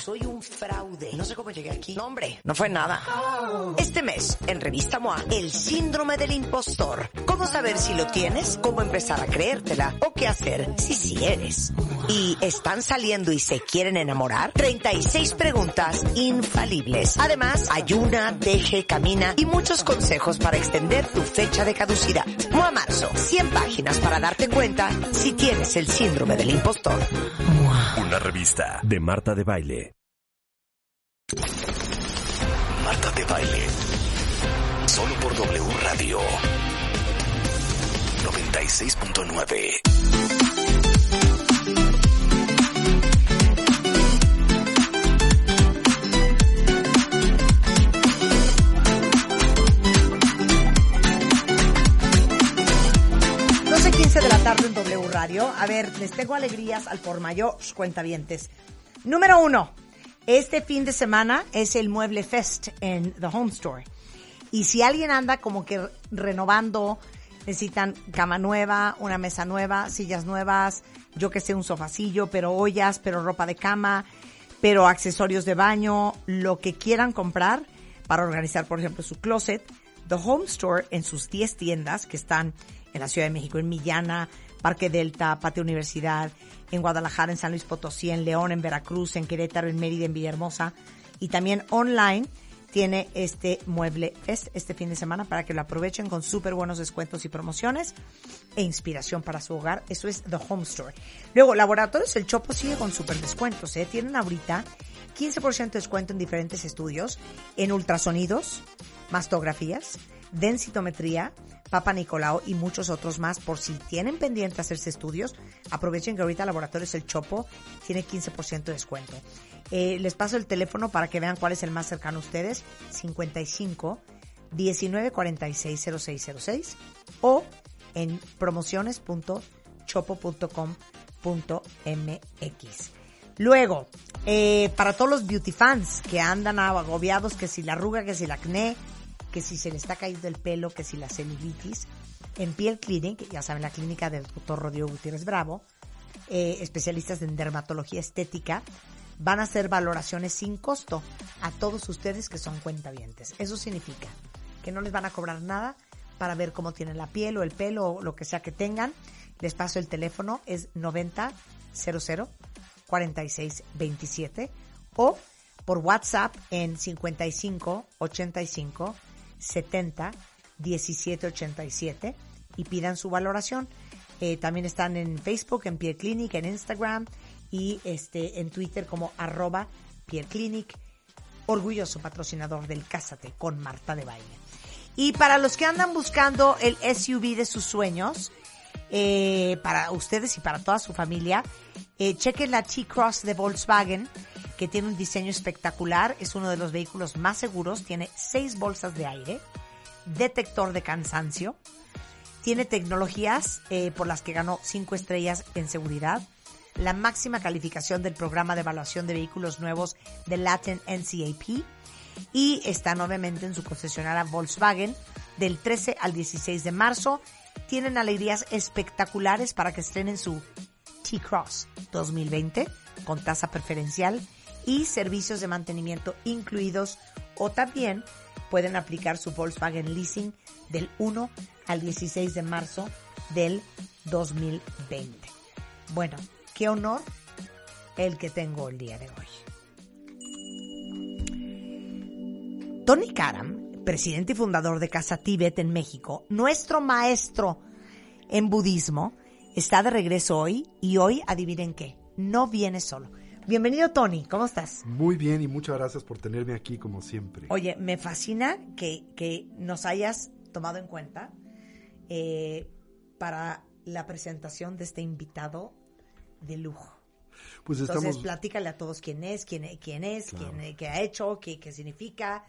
Soy un fraude. No sé cómo llegué aquí. No, hombre, no fue nada. Este mes, en Revista MOA, el síndrome del impostor. ¿Cómo saber si lo tienes? ¿Cómo empezar a creértela? ¿O qué hacer si sí eres? ¿Y están saliendo y se quieren enamorar? 36 preguntas infalibles. Además, ayuna, teje, camina y muchos consejos para extender tu fecha de caducidad. MOA Marzo, 100 páginas para darte cuenta si tienes el síndrome del impostor. Una revista de Marta de Baile. Marta de Baile. Solo por W Radio. 96.9. tarde en W Radio. A ver, les tengo alegrías al por mayor, cuentavientes. Número uno, este fin de semana es el Mueble Fest en The Home Store. Y si alguien anda como que renovando, necesitan cama nueva, una mesa nueva, sillas nuevas, yo que sé, un sofacillo, pero ollas, pero ropa de cama, pero accesorios de baño, lo que quieran comprar para organizar, por ejemplo, su closet. The Home Store en sus 10 tiendas que están en la Ciudad de México, en Millana, Parque Delta, Patio Universidad, en Guadalajara, en San Luis Potosí, en León, en Veracruz, en Querétaro, en Mérida, en Villahermosa y también online tiene este mueble fest este fin de semana para que lo aprovechen con súper buenos descuentos y promociones e inspiración para su hogar. Eso es The Home Store. Luego, Laboratorios El Chopo sigue con súper descuentos. ¿eh? Tienen ahorita 15% de descuento en diferentes estudios, en ultrasonidos, mastografías, densitometría, Papa Nicolau y muchos otros más. Por si tienen pendiente hacerse estudios, aprovechen que ahorita Laboratorios El Chopo tiene 15% de descuento. Eh, les paso el teléfono para que vean cuál es el más cercano a ustedes. 55 19 46 0606 o en promociones.chopo.com.mx. Luego, eh, para todos los beauty fans que andan agobiados, que si la arruga, que si la acné, que si se le está cayendo el pelo, que si la celulitis, en Piel Clinic, ya saben, la clínica del doctor Rodrigo Gutiérrez Bravo, eh, especialistas en dermatología estética, van a hacer valoraciones sin costo a todos ustedes que son cuentavientes. Eso significa que no les van a cobrar nada para ver cómo tienen la piel o el pelo o lo que sea que tengan. Les paso el teléfono, es 90 00 46 27 o por WhatsApp en 55 85 70 17 87 y pidan su valoración. Eh, también están en Facebook, en Piel Clinic, en Instagram y este en Twitter como arroba Piel Clinic, orgulloso patrocinador del Cásate con Marta de Baile. Y para los que andan buscando el SUV de sus sueños, eh, para ustedes y para toda su familia, eh, chequen la T-Cross de Volkswagen, que tiene un diseño espectacular, es uno de los vehículos más seguros, tiene seis bolsas de aire, detector de cansancio, tiene tecnologías eh, por las que ganó cinco estrellas en seguridad, la máxima calificación del programa de evaluación de vehículos nuevos de Latin NCAP y están obviamente en su concesionaria Volkswagen del 13 al 16 de marzo. Tienen alegrías espectaculares para que estrenen su T-Cross 2020 con tasa preferencial y servicios de mantenimiento incluidos o también pueden aplicar su Volkswagen Leasing del 1 al 16 de marzo del 2020. Bueno, qué honor el que tengo el día de hoy. Tony Karam, presidente y fundador de Casa Tíbet en México, nuestro maestro en budismo, está de regreso hoy y hoy, adivinen qué, no viene solo. Bienvenido Tony, ¿cómo estás? Muy bien y muchas gracias por tenerme aquí como siempre. Oye, me fascina que, que nos hayas tomado en cuenta eh, para la presentación de este invitado de lujo. Pues Entonces, estamos, platícale a todos quién es, quién, quién es, quién, qué ha hecho, qué, qué significa,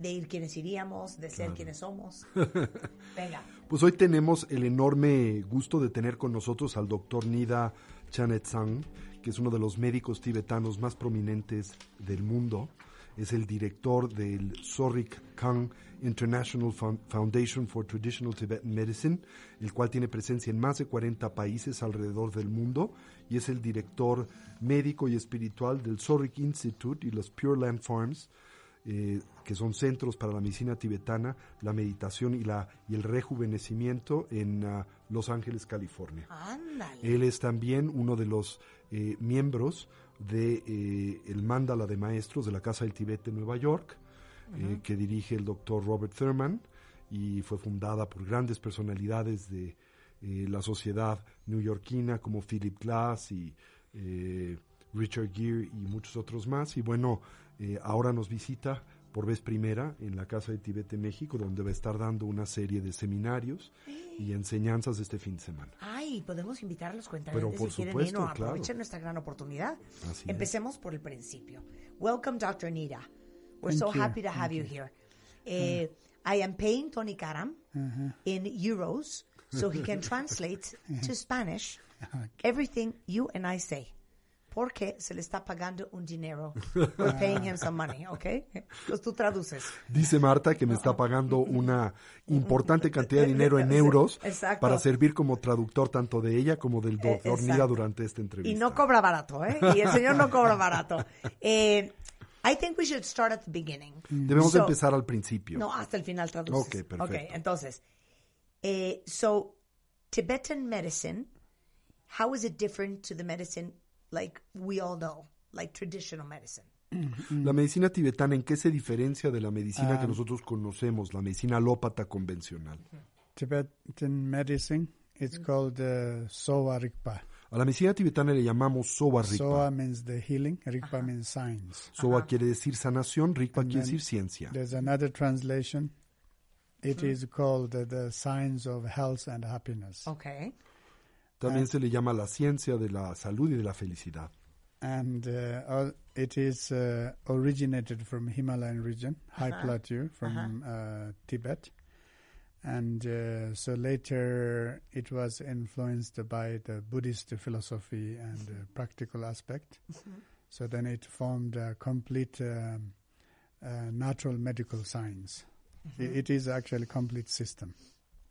de ir quiénes iríamos, de ser quienes somos. Venga. pues hoy tenemos el enorme gusto de tener con nosotros al doctor Nida Chanetsang, que es uno de los médicos tibetanos más prominentes del mundo. Es el director del Sorik Kang International Fo- Foundation for Traditional Tibetan Medicine, el cual tiene presencia en más de 40 países alrededor del mundo y es el director médico y espiritual del Sorik Institute y los Pure Land Farms, eh, que son centros para la medicina tibetana, la meditación y, la, y el rejuvenecimiento en ah, Los Ángeles, California. Ándale. Él es también uno de los eh, miembros de eh, el Mandala de Maestros de la Casa del Tibet de Nueva York, eh, que dirige el doctor Robert Thurman y fue fundada por grandes personalidades de eh, la sociedad neoyorquina como Philip Glass y eh, Richard Gere y muchos otros más. Y bueno, eh, ahora nos visita por vez primera en la Casa de Tibet de México, donde va a estar dando una serie de seminarios y enseñanzas este fin de semana. Ay, podemos invitar a los Pero cuentavientes por si quieren supuesto, ir, no, claro. aprovechen nuestra gran oportunidad. Así es. Empecemos por el principio. Welcome, Dr. Anita. We're Thank so you, happy to have you here. Eh, I am paying Tony Karam Uh-huh. in euros so he can translate to Spanish everything you and I say. Porque se le está pagando un dinero. We're paying him some money, okay? Entonces tú traduces. Dice Marta que me está pagando una importante cantidad de dinero en euros Exacto. para servir como traductor tanto de ella como del Eh, doctor Nida durante esta entrevista. Y no cobra barato, ¿eh? Y el señor no cobra barato. Eh, I think we should start at the beginning. Debemos So- empezar al principio. No, hasta el final traduces. Ok, perfecto. Ok, entonces, eh, so Tibetan medicine, how is it different to the medicine like we all know, like traditional medicine? La medicina tibetana, ¿en qué se diferencia de la medicina que nosotros conocemos, la medicina alópata convencional? Tibetan medicine, it's called uh, Sowa Rigpa. A la medicina tibetana le llamamos Sowa Sowa Rigpa. means the healing, Rigpa means science. Sowa quiere decir sanación, Rigpa quiere decir ciencia. There's another translation. It is called uh, the science of health and happiness. Okay. También se le llama la ciencia de la salud y de la felicidad. And uh, all- it is uh, originated from Himalayan region, high plateau from uh, Tibet. And uh, so later it was influenced by the Buddhist philosophy and uh, practical aspect. So then it formed a complete um, uh, natural medical science. I- it is actually a complete system.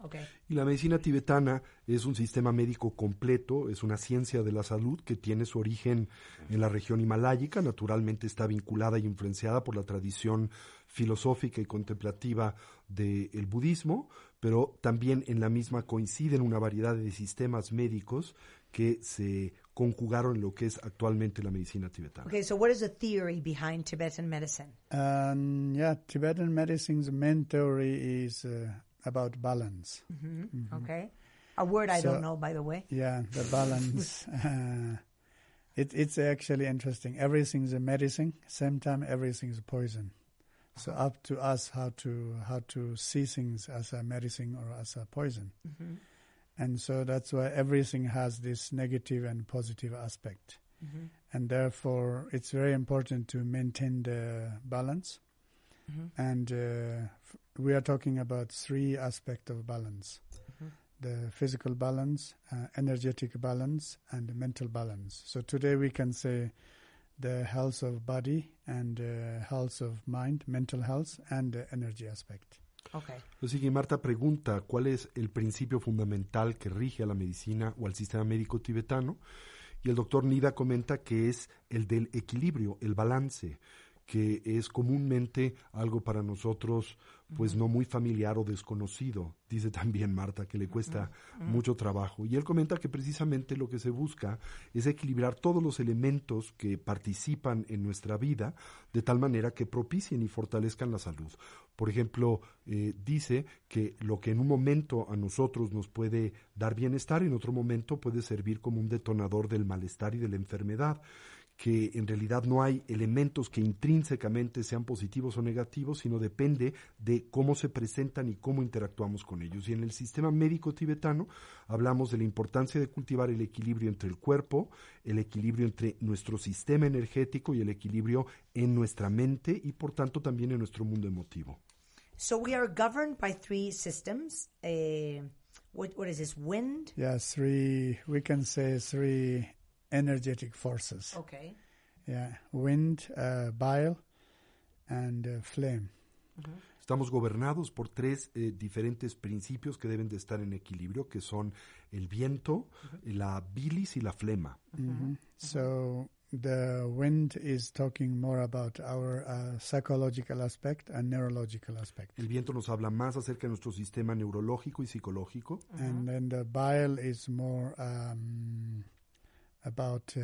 Okay. Y la medicina tibetana es un sistema médico completo, es una ciencia de la salud que tiene su origen en la región himaláyica, naturalmente está vinculada y influenciada por la tradición filosófica y contemplativa del budismo, pero también en la misma coinciden una variedad de sistemas médicos que se conjugaron en lo que es actualmente la medicina tibetana. Okay, so what is the theory behind Tibetan medicine? And yeah, Tibetan medicine's main theory is uh, about balance. Mm-hmm. Mm-hmm. Okay. A word I So- don't know, by the way. Yeah, the balance. uh, it, it's actually interesting. Everything's a medicine. Same time, everything's a poison. So up to us how to how to see things as a medicine or as a poison. Mm-hmm. And so that's why everything has this negative and positive aspect. And therefore, it's very important to maintain the balance. And uh, f- we are talking about three aspects of balance the physical balance, uh, energetic balance, and mental balance. So today we can say the health of body and uh, health of mind, mental health, and the energy aspect. Okay. Así que Marta pregunta cuál es el principio fundamental que rige a la medicina o al sistema médico tibetano y el doctor Nida comenta que es el del equilibrio, el balance, que es comúnmente algo para nosotros pues no muy familiar o desconocido. Dice también Marta que le cuesta mucho trabajo. Y él comenta que precisamente lo que se busca es equilibrar todos los elementos que participan en nuestra vida de tal manera que propicien y fortalezcan la salud. Por ejemplo, eh, dice que lo que en un momento a nosotros nos puede dar bienestar, en otro momento puede servir como un detonador del malestar y de la enfermedad que en realidad no hay elementos que intrínsecamente sean positivos o negativos, sino depende de cómo se presentan y cómo interactuamos con ellos. Y en el sistema médico tibetano hablamos de la importancia de cultivar el equilibrio entre el cuerpo, el equilibrio entre nuestro sistema energético y el equilibrio en nuestra mente y por tanto también en nuestro mundo emotivo. So we are governed by three systems. Uh, what, what is this? Wind? Yeah, three, we can say three energetic forces. Okay. Yeah, wind, uh, bile, and uh, flame. Estamos gobernados por tres eh, diferentes principios que deben de estar en equilibrio, que son el viento, la bilis y la flema. So the wind is talking more about our uh, psychological aspect and neurological aspect. El viento nos habla más acerca de nuestro sistema neurológico y psicológico. And then the bile is more um, about uh,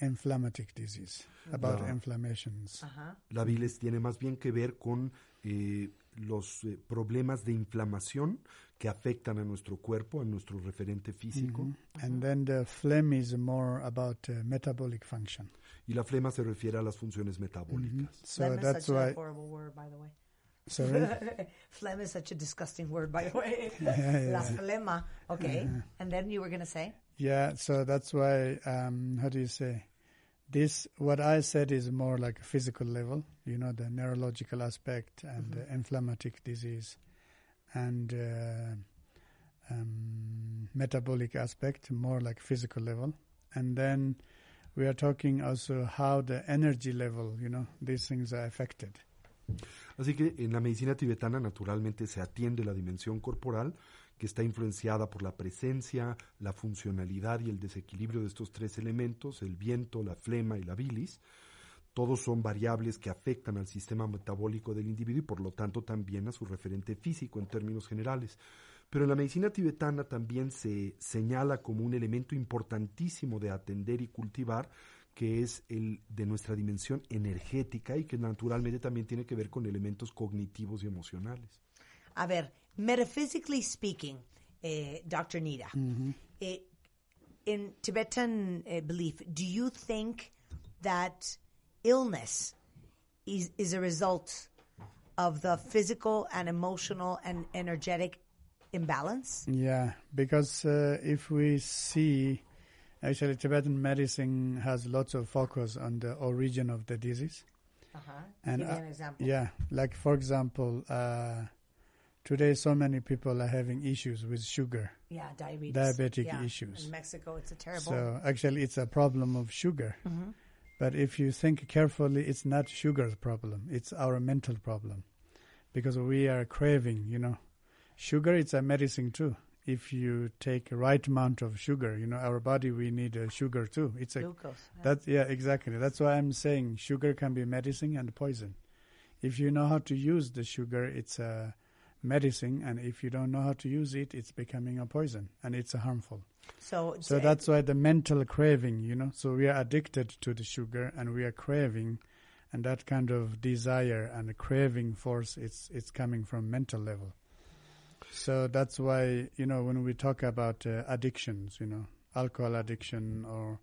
inflammatic disease, about Ah. inflammations. La bilis tiene más bien que ver con eh, los eh, problemas de inflamación que afectan a nuestro cuerpo, a nuestro referente físico. And then the phlegm is more about uh, metabolic function. Y la flema se refiere a las funciones metabólicas. So Phlegm that's such why. a horrible word, by the way. Sorry. Phlegm is such a disgusting word, by the way. yeah, La flema. Okay. And then you were going to say? Yeah, so that's why, um, how do you say? This, what I said is more like a physical level, you know, the neurological aspect and the inflammatory disease and uh, um, metabolic aspect, more like physical level. And then we are talking also how the energy level, you know, these things are affected. Así que en la medicina tibetana naturalmente se atiende la dimensión corporal que está influenciada por la presencia, la funcionalidad y el desequilibrio de estos tres elementos, el viento, la flema y la bilis. Todos son variables que afectan al sistema metabólico del individuo y por lo tanto también a su referente físico en términos generales. Pero en la medicina tibetana también se señala como un elemento importantísimo de atender y cultivar que es el de nuestra dimensión energética y que naturalmente también tiene que ver con elementos cognitivos y emocionales. A ver, metaphysically speaking, eh, Dr. Nida, eh, in Tibetan eh, belief, do you think that illness is, is a result of the physical and emotional and energetic imbalance? Yeah, because uh, if we see, actually, Tibetan medicine has lots of focus on the origin of the disease. Uh-huh. And Give me uh, an example. Yeah, like for example, uh, today so many people are having issues with sugar. Yeah, diabetes. Diabetic Yeah. issues. In Mexico, it's a terrible. So actually, it's a problem of sugar. Mm-hmm. But if you think carefully, it's not sugar's problem; it's our mental problem, because we are craving. You know, sugar it's a medicine too. If you take right amount of sugar, you know, our body we need uh, sugar too. It's a Glucose. yeah. that yeah exactly. That's why I'm saying sugar can be medicine and poison. If you know how to use the sugar, it's a medicine, and if you don't know how to use it, it's becoming a poison and it's a harmful. So, So that's why the mental craving, you know, so we are addicted to the sugar and we are craving and that kind of desire and craving force it's it's coming from mental level. So that's why, you know, when we talk about uh, addictions, you know, alcohol addiction or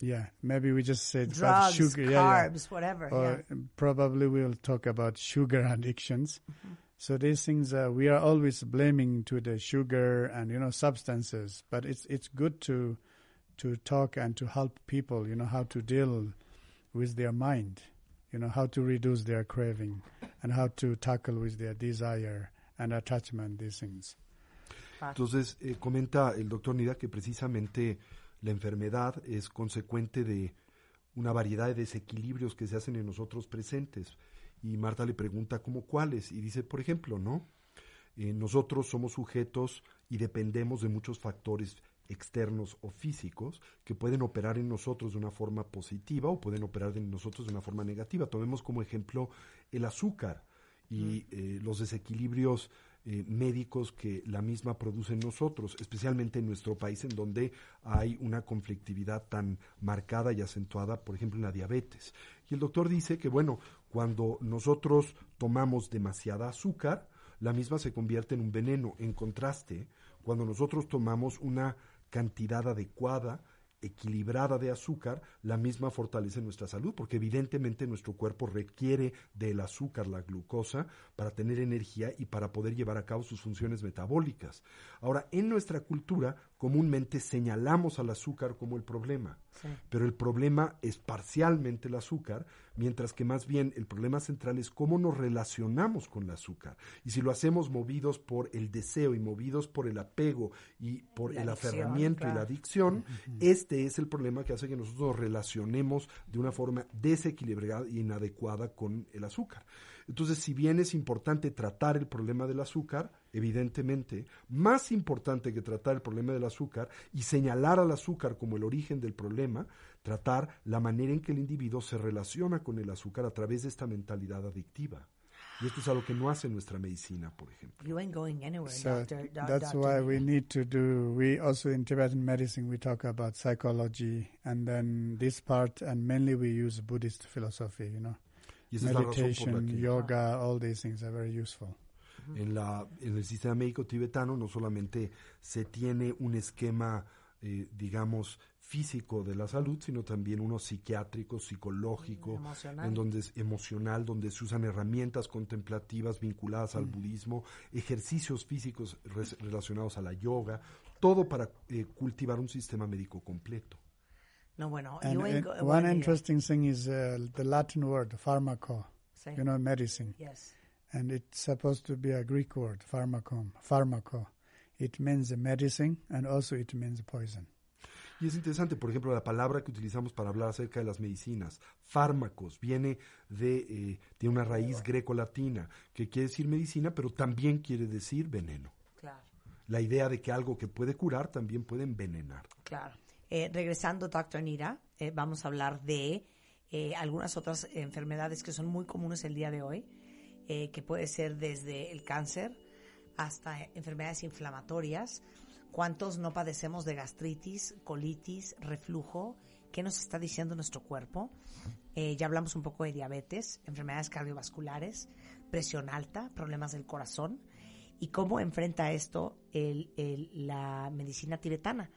yeah, maybe we just said drugs, sugar, yeah, yeah. carbs, whatever. Or yeah. probably we'll talk about sugar addictions. So these things uh, we are always blaming to the sugar and you know substances, but it's it's good to to talk and to help people, you know, how to deal with their mind, you know, how to reduce their craving and how to tackle with their desire and attachment these things. Entonces, eh, comenta el doctor Nida que precisamente la enfermedad es consecuente de una variedad de desequilibrios que se hacen en nosotros presentes. Y Marta le pregunta cómo cuáles. Y dice, por ejemplo, ¿no? Eh, nosotros somos sujetos y dependemos de muchos factores externos o físicos que pueden operar en nosotros de una forma positiva o pueden operar en nosotros de una forma negativa. Tomemos como ejemplo el azúcar y eh, los desequilibrios eh, médicos que la misma produce en nosotros, especialmente en nuestro país en donde hay una conflictividad tan marcada y acentuada, por ejemplo, en la diabetes. Y el doctor dice que, bueno, cuando nosotros tomamos demasiada azúcar, la misma se convierte en un veneno. En contraste, cuando nosotros tomamos una cantidad adecuada equilibrada de azúcar, la misma fortalece nuestra salud, porque evidentemente nuestro cuerpo requiere del azúcar, la glucosa, para tener energía y para poder llevar a cabo sus funciones metabólicas. Ahora, en nuestra cultura comúnmente señalamos al azúcar como el problema, pero el problema es parcialmente el azúcar, mientras que más bien el problema central es cómo nos relacionamos con el azúcar. Y si lo hacemos movidos por el deseo y movidos por el apego y por el aferramiento y la adicción, este es el problema que hace que nosotros nos relacionemos de una forma desequilibrada e inadecuada con el azúcar. Entonces, si bien es importante tratar el problema del azúcar, evidentemente, más importante que tratar el problema del azúcar y señalar al azúcar como el origen del problema, tratar la manera en que el individuo se relaciona con el azúcar a través de esta mentalidad adictiva. Y esto es algo que no hace nuestra medicina, por ejemplo. You ain't going anywhere, So doctor. doc- that's doctor why we need to do. We also in Tibetan medicine we talk about psychology, and then this part, and mainly we use Buddhist philosophy. You know, Y esa es la razón por meditation, la que yoga, all these things are very useful. En, la, en el sistema médico tibetano no solamente se tiene un esquema, eh, digamos, físico de la salud, sino también uno psiquiátrico, psicológico, Emocional. en donde es emocional, donde se usan herramientas contemplativas vinculadas al budismo, ejercicios físicos res- relacionados a la yoga, todo para eh, cultivar un sistema médico completo. No, bueno, And you go- one interesting thing is uh, the Latin word pharmaco. Sí. You know, medicine, Yes. And it's supposed to be a Greek word, pharmaco. It means a medicine, and also it means poison. Y es interesante, por ejemplo, la palabra que utilizamos para hablar acerca de las medicinas, fármacos, viene de, eh, de una raíz greco-latina, que quiere decir medicina, pero también quiere decir veneno. Claro, La idea de que algo que puede curar también puede envenenar. claro. Eh, regresando, doctor Nira, eh, vamos a hablar de eh, algunas otras enfermedades que son muy comunes el día de hoy, eh, que puede ser desde el cáncer hasta enfermedades inflamatorias. ¿Cuántos no padecemos de gastritis, colitis, reflujo? ¿Qué nos está diciendo nuestro cuerpo? Eh, ya hablamos un poco de diabetes, enfermedades cardiovasculares, presión alta, problemas del corazón y cómo enfrenta esto el- la medicina tibetana.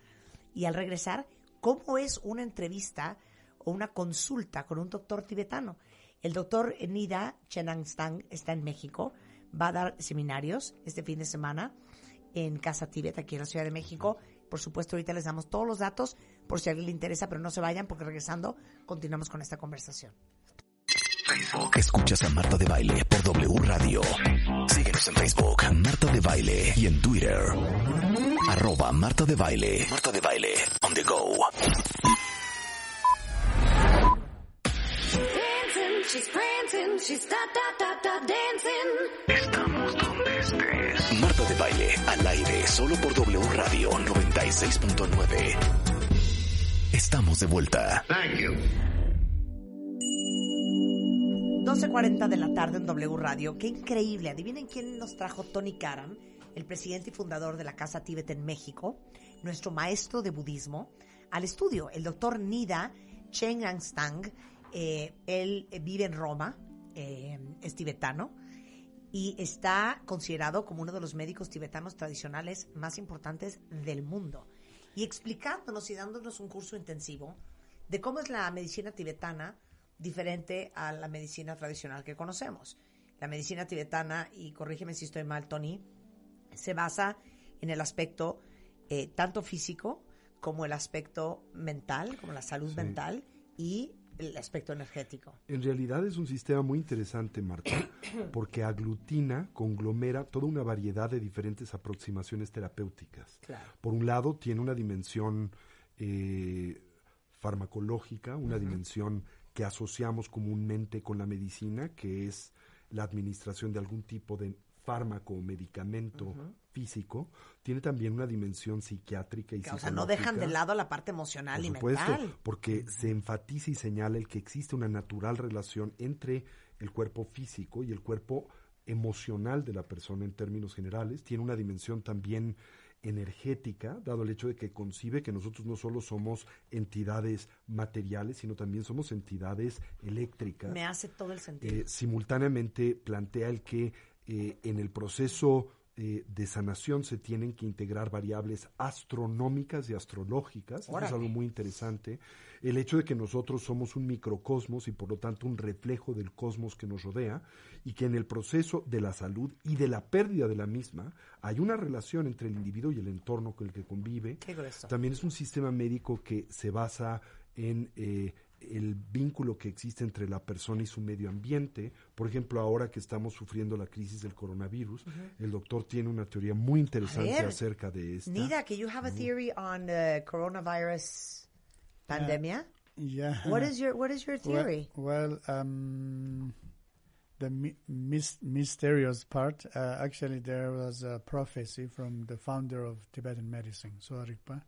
Y al regresar, cómo es una entrevista o una consulta con un doctor tibetano. El doctor Nida Chenangstang está en México, va a dar seminarios este fin de semana en Casa Tibet, aquí en la Ciudad de México. Por supuesto, ahorita les damos todos los datos por si a alguien le interesa, pero no se vayan porque regresando continuamos con esta conversación. Facebook. Escuchas a Marta de Baile por W Radio. Síguenos en Facebook, Marta de Baile. Y en Twitter, arroba Marta de Baile. Marta de Baile, on the go. She's prancing, she's da da da da dancing. Estamos donde estés. Marta de Baile, al aire, solo por W Radio 96.9. Estamos de vuelta. 12.40 de la tarde en W Radio. Qué increíble. Adivinen quién nos trajo Tony Karam, el presidente y fundador de la Casa Tíbet en México, nuestro maestro de budismo, al estudio. El doctor Nida Chenangstang. Eh, él vive en Roma, eh, es tibetano y está considerado como uno de los médicos tibetanos tradicionales más importantes del mundo. Y explicándonos y dándonos un curso intensivo de cómo es la medicina tibetana diferente a la medicina tradicional que conocemos. La medicina tibetana, y corrígeme si estoy mal, Tony, se basa en el aspecto eh, tanto físico como el aspecto mental, como la salud Sí. mental y el aspecto energético. En realidad es un sistema muy interesante, Marta, porque aglutina, conglomera toda una variedad de diferentes aproximaciones terapéuticas. Claro. Por un lado, tiene una dimensión eh, farmacológica, una dimensión que asociamos comúnmente con la medicina, que es la administración de algún tipo de fármaco o medicamento físico. Tiene también una dimensión psiquiátrica y O sea, no dejan de lado la parte emocional Por y supuesto, mental. porque se enfatiza y señala el que existe una natural relación entre el cuerpo físico y el cuerpo emocional de la persona en términos generales. Tiene una dimensión también energética, dado el hecho de que concibe que nosotros no solo somos entidades materiales, sino también somos entidades eléctricas. Me hace todo el sentido. Eh, simultáneamente plantea el que eh, en el proceso eh, de sanación se tienen que integrar variables astronómicas y astrológicas. Eso es algo muy interesante. El hecho de que nosotros somos un microcosmos y por lo tanto un reflejo del cosmos que nos rodea y que en el proceso de la salud y de la pérdida de la misma hay una relación entre el individuo y el entorno con el que convive. También es un sistema médico que se basa en eh, el vínculo que existe entre la persona y su medio ambiente. Por ejemplo, ahora que estamos sufriendo la crisis del coronavirus, el doctor tiene una teoría muy interesante ver, acerca de esta. Nida, can you have a theory on the coronavirus pandemia? Yeah. What is your What is your Well- theory? Well, um, the mi- mys- mysterious part, uh, actually, there was a prophecy from the founder of Tibetan medicine, Soarikpa.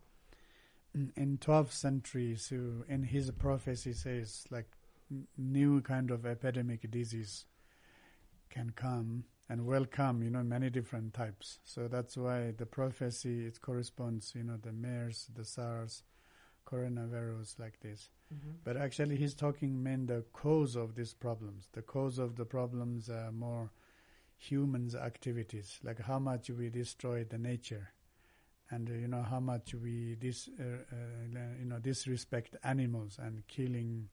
In- In 12th century, so in his prophecy says like new kind of epidemic disease can come and will come, you know, many different types. So that's why the prophecy it corresponds, you know, the MERS, the SARS, coronavirus like this. Mm-hmm. But actually, he's talking main the cause of these problems. The cause of the problems are more humans' activities, like how much we destroy the nature, and uh, you know how much we dis, uh, uh, you know disrespect animals and killing,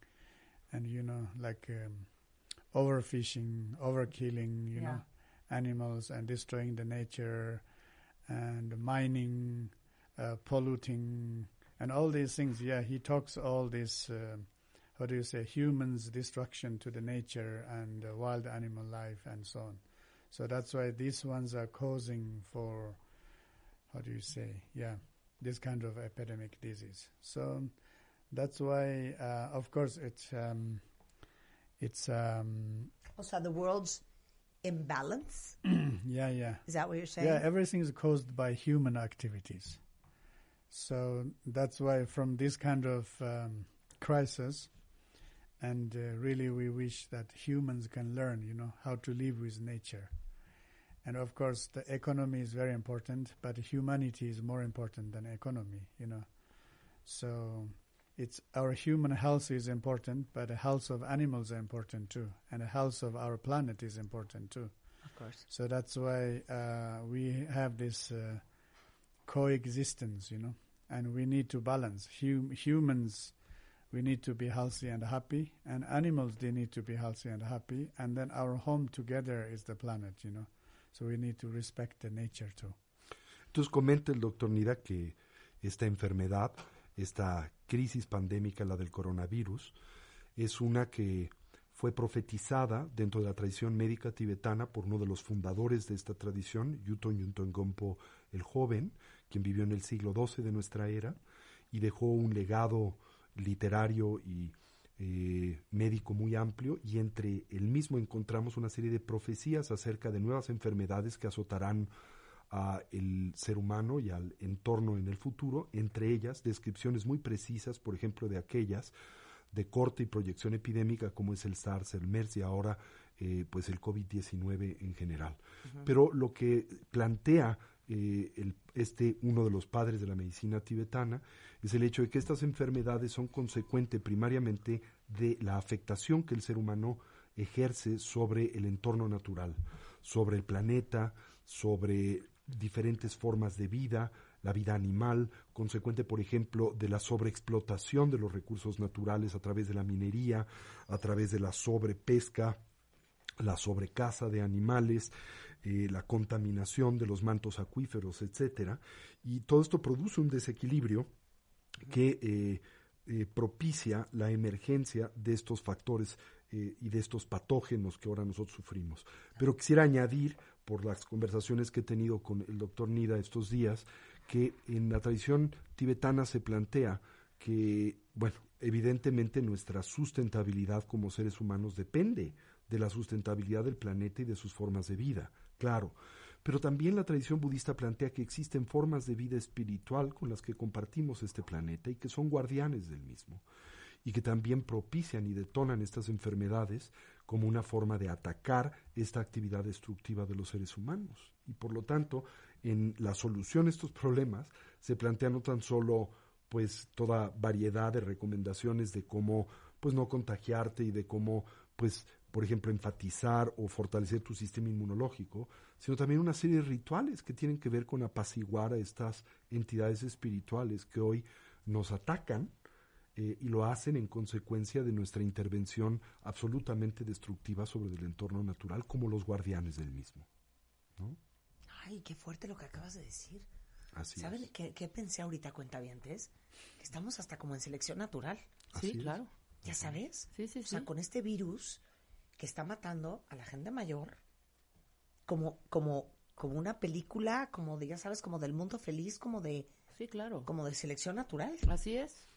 and you know like um, overfishing, overkilling, you Yeah. know, animals and destroying the nature, and mining, uh, polluting, and all these things. Yeah, he talks all this. how do you say humans' destruction to the nature and uh, wild animal life and so on. So that's why these ones are causing for how do you say yeah this kind of epidemic disease. So that's why uh, of course it's um, it's um, Also, the world's imbalance. yeah yeah Is that what you're saying? Yeah, everything is caused by human activities. So that's why from this kind of um, crisis, and uh, really we wish that humans can learn, you know, how to live with nature. And of course, the economy is very important, but humanity is more important than economy, you know. So it's our human health is important, but the health of animals are important too, and the health of our planet is important too. of course. So that's why uh, we have this uh, coexistence, you know, and we need to balance. Hum- humans, we need to be healthy and happy, and animals, they need to be healthy and happy, and then our home together is the planet, you know. So we need to respect the nature too. Entonces comenta el doctor Nida que esta enfermedad, esta crisis pandémica, la del coronavirus, es una que fue profetizada dentro de la tradición médica tibetana por uno de los fundadores de esta tradición, Yuton Yunton Gompo el Joven, quien vivió en el siglo XII de nuestra era y dejó un legado literario y eh, médico muy amplio y entre el mismo encontramos una serie de profecías acerca de nuevas enfermedades que azotarán a el ser humano y al entorno en el futuro, entre ellas descripciones muy precisas, por ejemplo, de aquellas de corte y proyección epidémica como es el SARS, el MERS y ahora eh, pues el COVID-19 en general. Pero lo que plantea eh, este uno de los padres de la medicina tibetana es el hecho de que estas enfermedades son consecuente primariamente de la afectación que el ser humano ejerce sobre el entorno natural, sobre el planeta, sobre diferentes formas de vida, la vida animal, consecuente, por ejemplo, de la sobreexplotación de los recursos naturales a través de la minería, a través de la sobrepesca, la sobrecaza de animales, eh, la contaminación de los mantos acuíferos, etcétera, y todo esto produce un desequilibrio que eh, eh, propicia la emergencia de estos factores y de estos patógenos que ahora nosotros sufrimos. Pero quisiera añadir, por las conversaciones que he tenido con el doctor Nida estos días, que en la tradición tibetana se plantea que, bueno, evidentemente nuestra sustentabilidad como seres humanos depende de la sustentabilidad del planeta y de sus formas de vida, claro. Pero también la tradición budista plantea que existen formas de vida espiritual con las que compartimos este planeta y que son guardianes del mismo, y que también propician y detonan estas enfermedades como una forma de atacar esta actividad destructiva de los seres humanos. Y por lo tanto, en la solución a estos problemas se plantea no tan solo pues toda variedad de recomendaciones de cómo pues no contagiarte y de cómo pues, por ejemplo, enfatizar o fortalecer tu sistema inmunológico, sino también una serie de rituales que tienen que ver con apaciguar a estas entidades espirituales que hoy nos atacan eh, y lo hacen en consecuencia de nuestra intervención absolutamente destructiva sobre el entorno natural como los guardianes del mismo. ¿no? Ay, qué fuerte lo que acabas de decir. Así ¿Saben es. qué, qué pensé ahorita, cuentavientes? Que estamos hasta como en selección natural. Así Sí, es. claro. ¿Ya sabes? Sí, sí, O sea, sí. con este virus que está matando a la gente mayor, como, como, como una película, como de, ya sabes, como del mundo feliz, como de, Sí, claro. como de selección natural. Así es.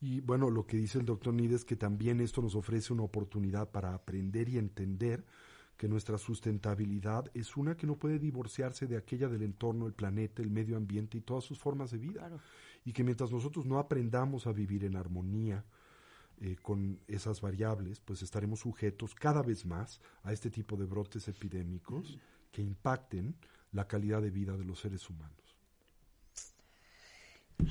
Y bueno, lo que dice el doctor Nid es que también esto nos ofrece una oportunidad para aprender y entender que nuestra sustentabilidad es una que no puede divorciarse de aquella del entorno, el planeta, el medio ambiente y todas sus formas de vida. Claro. Y que mientras nosotros no aprendamos a vivir en armonía eh, con esas variables, pues estaremos sujetos cada vez más a este tipo de brotes epidémicos que impacten la calidad de vida de los seres humanos.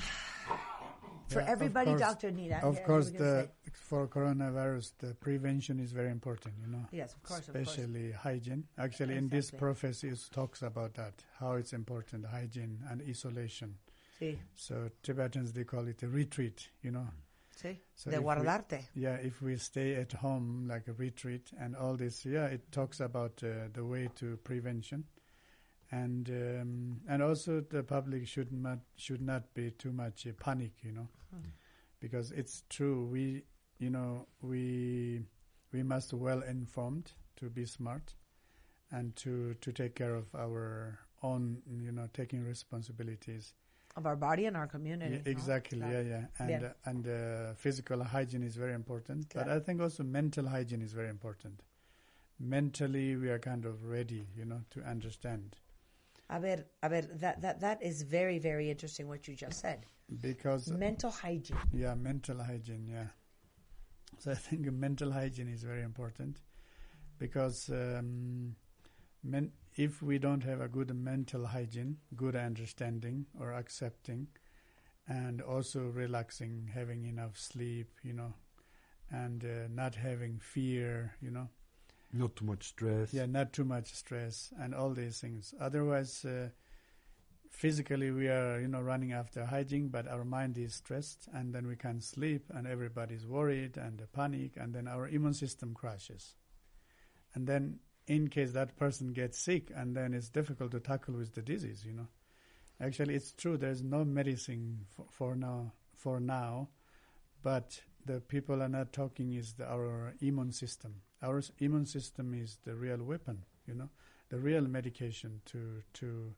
For Yeah, everybody, course- Dr. Nida. Of yeah, course, the for coronavirus, the prevention is very important. You know, Yes, of course, of course. especially hygiene. Actually, in this Exactly. prophecy, it talks about that how it's important hygiene and isolation. Sí, So Tibetans they call it a retreat. You know, sí. So de if we- yeah. If we stay at home like a retreat and all this, yeah, it talks about uh, the way to prevention. And um, and also the public should not should not be too much uh, panic, you know, because it's true. We you know we we must well informed to be smart and to to take care of our own you know taking responsibilities Of our body and our community. yeah, exactly Claro. yeah yeah and Bien. uh, and uh, physical hygiene is very important but i think also mental hygiene is very important mentally we are kind of ready you know to understand A ver, a ver, that, that, that is very, very interesting what you just said. because Mental hygiene. yeah mental hygiene yeah so i think mental hygiene is very important because um, men, if we don't have a good mental hygiene good understanding or accepting and also relaxing having enough sleep you know and uh, not having fear you know. Not too much stress. yeah not too much stress and all these things. Otherwise uh, physically we are you know running after hygiene but our mind is stressed and then we can't sleep and everybody's worried and panic and then our immune system crashes. And then in case that person gets sick and then it's difficult to tackle with the disease you know. Actually it's true there's no medicine for, for now for now but the people are not talking is the, our immune system. Our immune system is the real weapon you know the real medication to to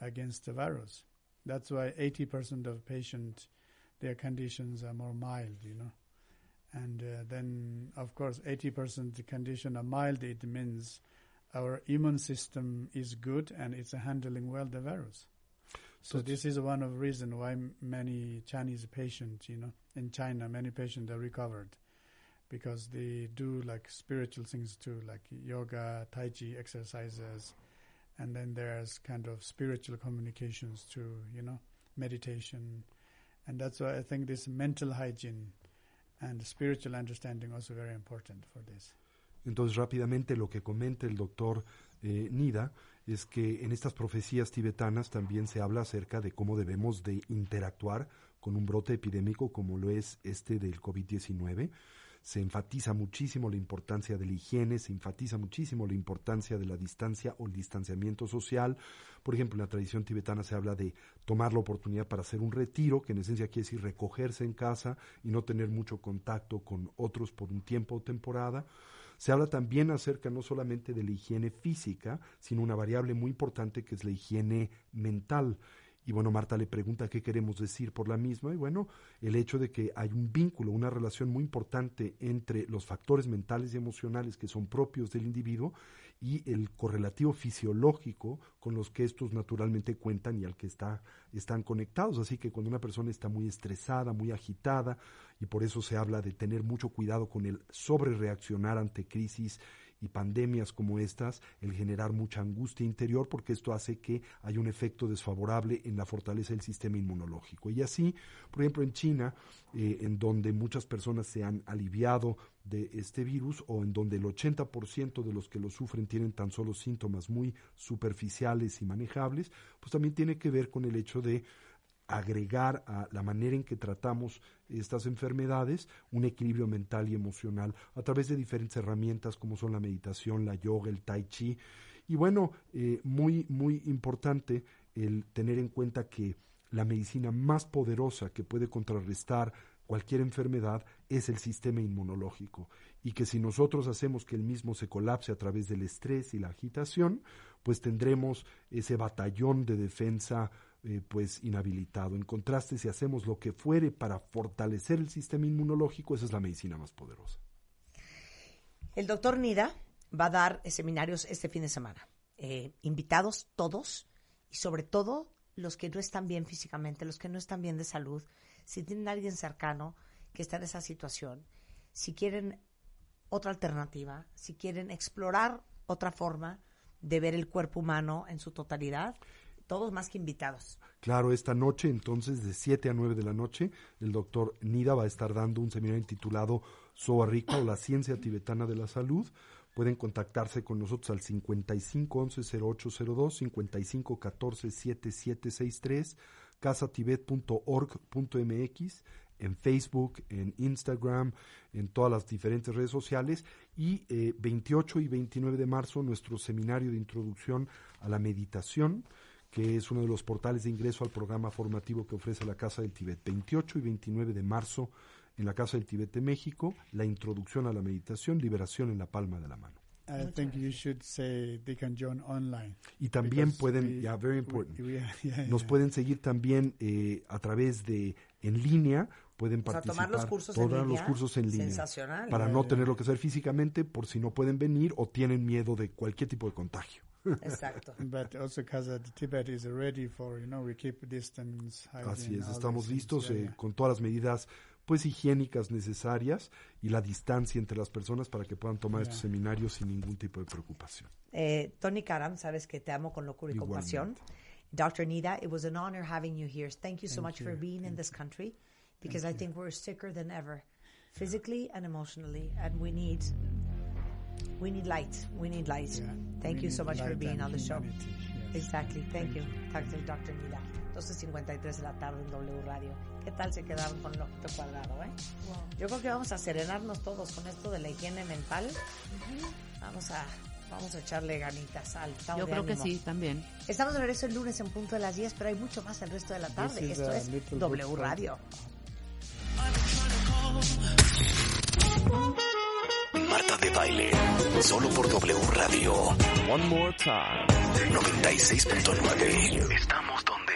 against the virus. That's why 80% of patients their conditions are more mild you know and uh, then of course 80% condition are mild it means our immune system is good and it's handling well the virus. So So this is one of the reason why many Chinese patients, you know, in China, many patients are recovered. Because they do like spiritual things too, like yoga, tai chi exercises, and then there's kind of spiritual communications too, you know, meditation, and that's why I think this mental hygiene and spiritual understanding also very important for this. Entonces, rápidamente lo que comenta el doctor eh, Nida es que en estas profecías tibetanas también se habla acerca de cómo debemos de interactuar con un brote epidémico como lo es este del COVID-19. Se enfatiza muchísimo la importancia de la higiene, se enfatiza muchísimo la importancia de la distancia o el distanciamiento social. Por ejemplo, en la tradición tibetana se habla de tomar la oportunidad para hacer un retiro, que en esencia quiere decir recogerse en casa y no tener mucho contacto con otros por un tiempo o temporada. Se habla también acerca no solamente de la higiene física, sino una variable muy importante que es la higiene mental. Y bueno, Marta le pregunta qué queremos decir por la misma. Y bueno, el hecho de que hay un vínculo, una relación muy importante entre los factores mentales y emocionales que son propios del individuo y el correlativo fisiológico con los que estos naturalmente cuentan y al que está, están conectados. Así que cuando una persona está muy estresada, muy agitada, y por eso se habla de tener mucho cuidado con el sobre reaccionar ante crisis y pandemias como estas el generar mucha angustia interior porque esto hace que haya un efecto desfavorable en la fortaleza del sistema inmunológico. Y así, por ejemplo, en China, eh, en donde muchas personas se han aliviado de este virus o en donde el 80% de los que lo sufren tienen tan solo síntomas muy superficiales y manejables, pues también tiene que ver con el hecho de agregar a la manera en que tratamos estas enfermedades un equilibrio mental y emocional a través de diferentes herramientas como son la meditación, la yoga, el tai chi. Y bueno, eh, muy, muy importante el tener en cuenta que la medicina más poderosa que puede contrarrestar cualquier enfermedad es el sistema inmunológico y que si nosotros hacemos que el mismo se colapse a través del estrés y la agitación, pues tendremos ese batallón de defensa eh, pues inhabilitado. En contraste, si hacemos lo que fuere para fortalecer el sistema inmunológico, esa es la medicina más poderosa. El doctor Nida va a dar eh, seminarios este fin de semana. Eh, invitados todos y sobre todo los que no están bien físicamente, los que no están bien de salud, si tienen a alguien cercano que está en esa situación, si quieren otra alternativa, si quieren explorar otra forma de ver el cuerpo humano en su totalidad, todos más que invitados. Claro, esta noche, entonces, de 7 a 9 de la noche, el doctor Nida va a estar dando un seminario intitulado Soa Rica o la ciencia tibetana de la salud. Pueden contactarse con nosotros al 55 11 0802, 55 14 7763, casatibet.org.mx, en Facebook, en Instagram, en todas las diferentes redes sociales. Y eh, 28 y 29 de marzo, nuestro seminario de introducción a la meditación que es uno de los portales de ingreso al programa formativo que ofrece la Casa del Tibet. 28 y 29 de marzo en la Casa del Tibet de México, la introducción a la meditación, liberación en la palma de la mano. I think you should say they can join online. Y también Because pueden, we- ya, very important, we- yeah, nos yeah. pueden seguir también eh, a través de, en línea, pueden O sea, participar. tomar los cursos en los línea, cursos en línea. sensacional. Para no tenerlo que hacer físicamente, por si no pueden venir o tienen miedo de cualquier tipo de contagio. Exacto. But also because Tibet is ready for, you know, we keep distance. Así es, estamos listos Yeah, eh, yeah. con todas las medidas pues higiénicas necesarias y la distancia entre las personas para que puedan tomar estos seminarios sin ningún tipo de preocupación. Eh, Tony Karam, sabes que te amo con locura y compasión. Dr. Nida, it was an honor having you here. Thank you so much for being in this country because I think we're sicker than ever, physically and emotionally, and we need we need light. We need light. Yeah. Thank We you so much for being on the show. yes. Exactly. Thank, you. Dr. Dr. Nida. 12.53 de la tarde en W Radio. ¿Qué tal se quedaron con el ojito cuadrado, eh? Yo creo que vamos a serenarnos todos con esto de la higiene mental. Vamos a vamos a echarle ganitas al estado Yo de creo que ánimo. sí, también. Estamos de regreso el lunes en punto de las 10, pero hay mucho más el resto de la tarde. Esto a es little W Radio. Marta de baile. Solo por W Radio. One more time. 96.9. Estamos donde